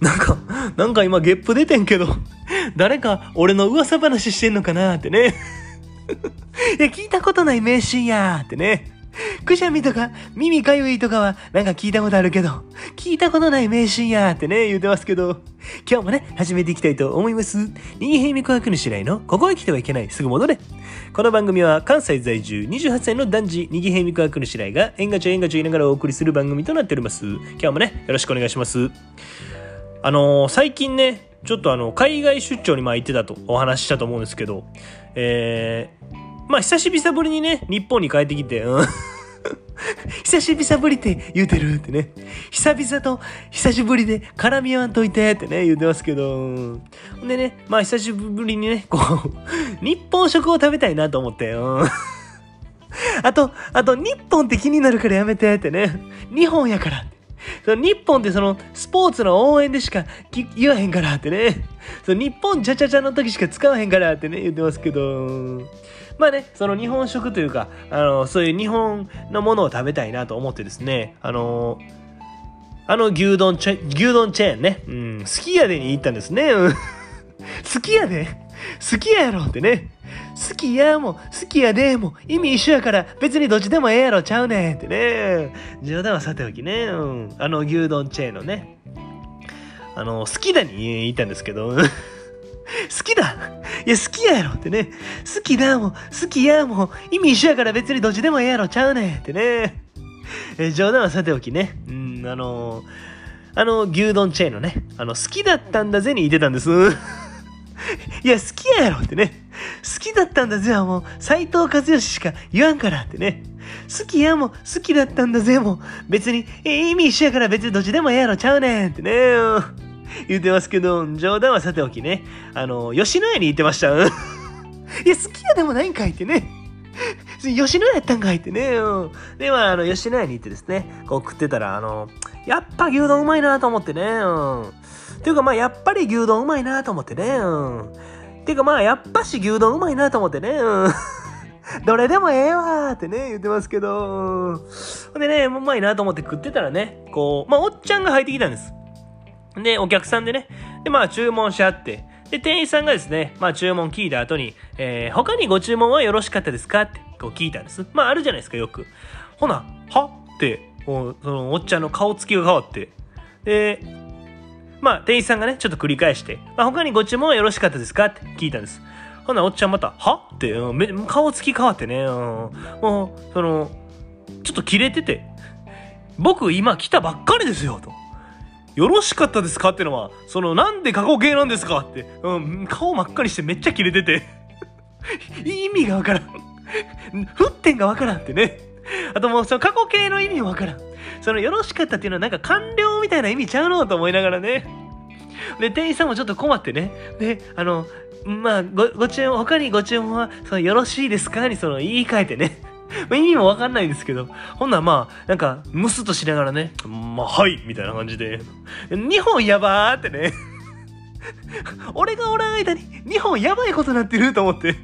なんか、なんか今ゲップ出てんけど、誰か俺の噂話してんのかなってね。いや、聞いたことない名シーンやーってね。くしゃみとか耳かゆいとかはなんか聞いたことあるけど、聞いたことない名シーンやーってね、言うてますけど、今日もね、始めていきたいと思います。右平美子学主来の、ここへ来てはいけない、すぐ戻れ。この番組は関西在住28歳の男児、右平美子学主来が、縁がちょ縁がちょ言いながらお送りする番組となっております。今日もね、よろしくお願いします。あのー最近ね、ちょっとあの、海外出張にまあ行ってたとお話ししたと思うんですけど、えー、まあ久しぶりにね、日本に帰ってきて、うん 久しぶりって言うてるってね。久々と久しぶりで絡み合わんといてってね、言うてますけど。でね、まあ久しぶりにね、こう、日本食を食べたいなと思って。うんあと、あと、日本って気になるからやめてってね。日本やからって。その日本ってそのスポーツの応援でしか言わへんからってね。その日本ちゃちゃちゃの時しか使わへんからってね、言ってますけど。まあね、その日本食というか、あの、そういう日本のものを食べたいなと思ってですね、あの、あの牛丼チェ、牛丼チェーンね、うん、好きやでに行ったんですね。うん 好きやで？好きややろってね。好きやも、好きやでも、意味一緒やから、別にどっちでもええやろちゃうねん。ってね。冗談はさておきね、うん、あの牛丼チェーンのね、あの、好きだに言ったんですけど、好きだ。いや、好きややろ。ってね。好きだも、好きやも、意味一緒やから別にどっちでもええやろちゃうねん。ってね。え冗談はさておきね、うん、あのあの牛丼チェーンのね、あの、好きだったんだぜに言ってたんです。いや、好きややろ。ってね。好きだったんだぜはもう、斎藤和義しか言わんからってね。好きやも、好きだったんだぜもう、別に、え意味一緒やから別にどっちでもええやろちゃうねんってね。言ってますけど、冗談はさておきね。あの、吉野家に行ってました。いや、好きやでもないんかいってね。吉野家やったんかいってね。で、まあ、あの、吉野家に行ってですね、こう食ってたら、あの、やっぱ牛丼うまいなと思ってね。うん。ていうか、まあ、やっぱり牛丼うまいなと思ってね。うん。ていうか、まあ、やっぱし牛丼うまいなと思ってね。うん。どれでもええわってね、言ってますけど。ほんでね、うまいなと思って食ってたらね、こう、まあ、おっちゃんが入ってきたんです。で、お客さんでね、で、まあ、注文し合って、で、店員さんがですね、まあ、注文聞いた後に、えー他にご注文はよろしかったですか？って、こう聞いたんです。まあ、あるじゃないですか、よく。ほな、は？って、その、おっちゃんの顔つきが変わって、で、まあ、店員さんがね、ちょっと繰り返して、まあ、他にご注文よろしかったですか？って聞いたんです。ほな、おっちゃんまた、は？って、うんめ顔つき変わってね、うんもう、その、ちょっとキレてて、僕今来たばっかりですよ、と。よろしかったですか？ってのは、その、なんで過去形なんですか？って、うん、顔真っ赤にしてめっちゃキレてて、意味がわからん。沸点がわからんってね。あともう、その過去形の意味もわからん。その、よろしかったっていうのはなんか完了みたいな意味ちゃうのと思いながらね。で、店員さんもちょっと困ってね。で、あの、まあ、ご、ご注文、他にご注文は、その、よろしいですか？にその、言い換えてね。意味もわかんないですけど、ほんならまあ、なんか、ムスッとしながらね、まあ、はいみたいな感じで、日本やばーってね。俺がおらん間に、日本やばいことになってると思って。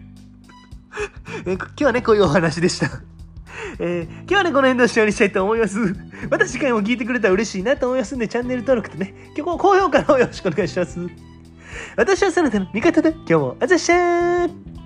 今日はね、こういうお話でした。えー今日はね、この辺で終わりにしたいと思います。また次回も聞いてくれたら嬉しいなと思いますんで、チャンネル登録とね、今日高評価の方よろしくお願いします。私はそなたの味方で。今日もあざっしゃー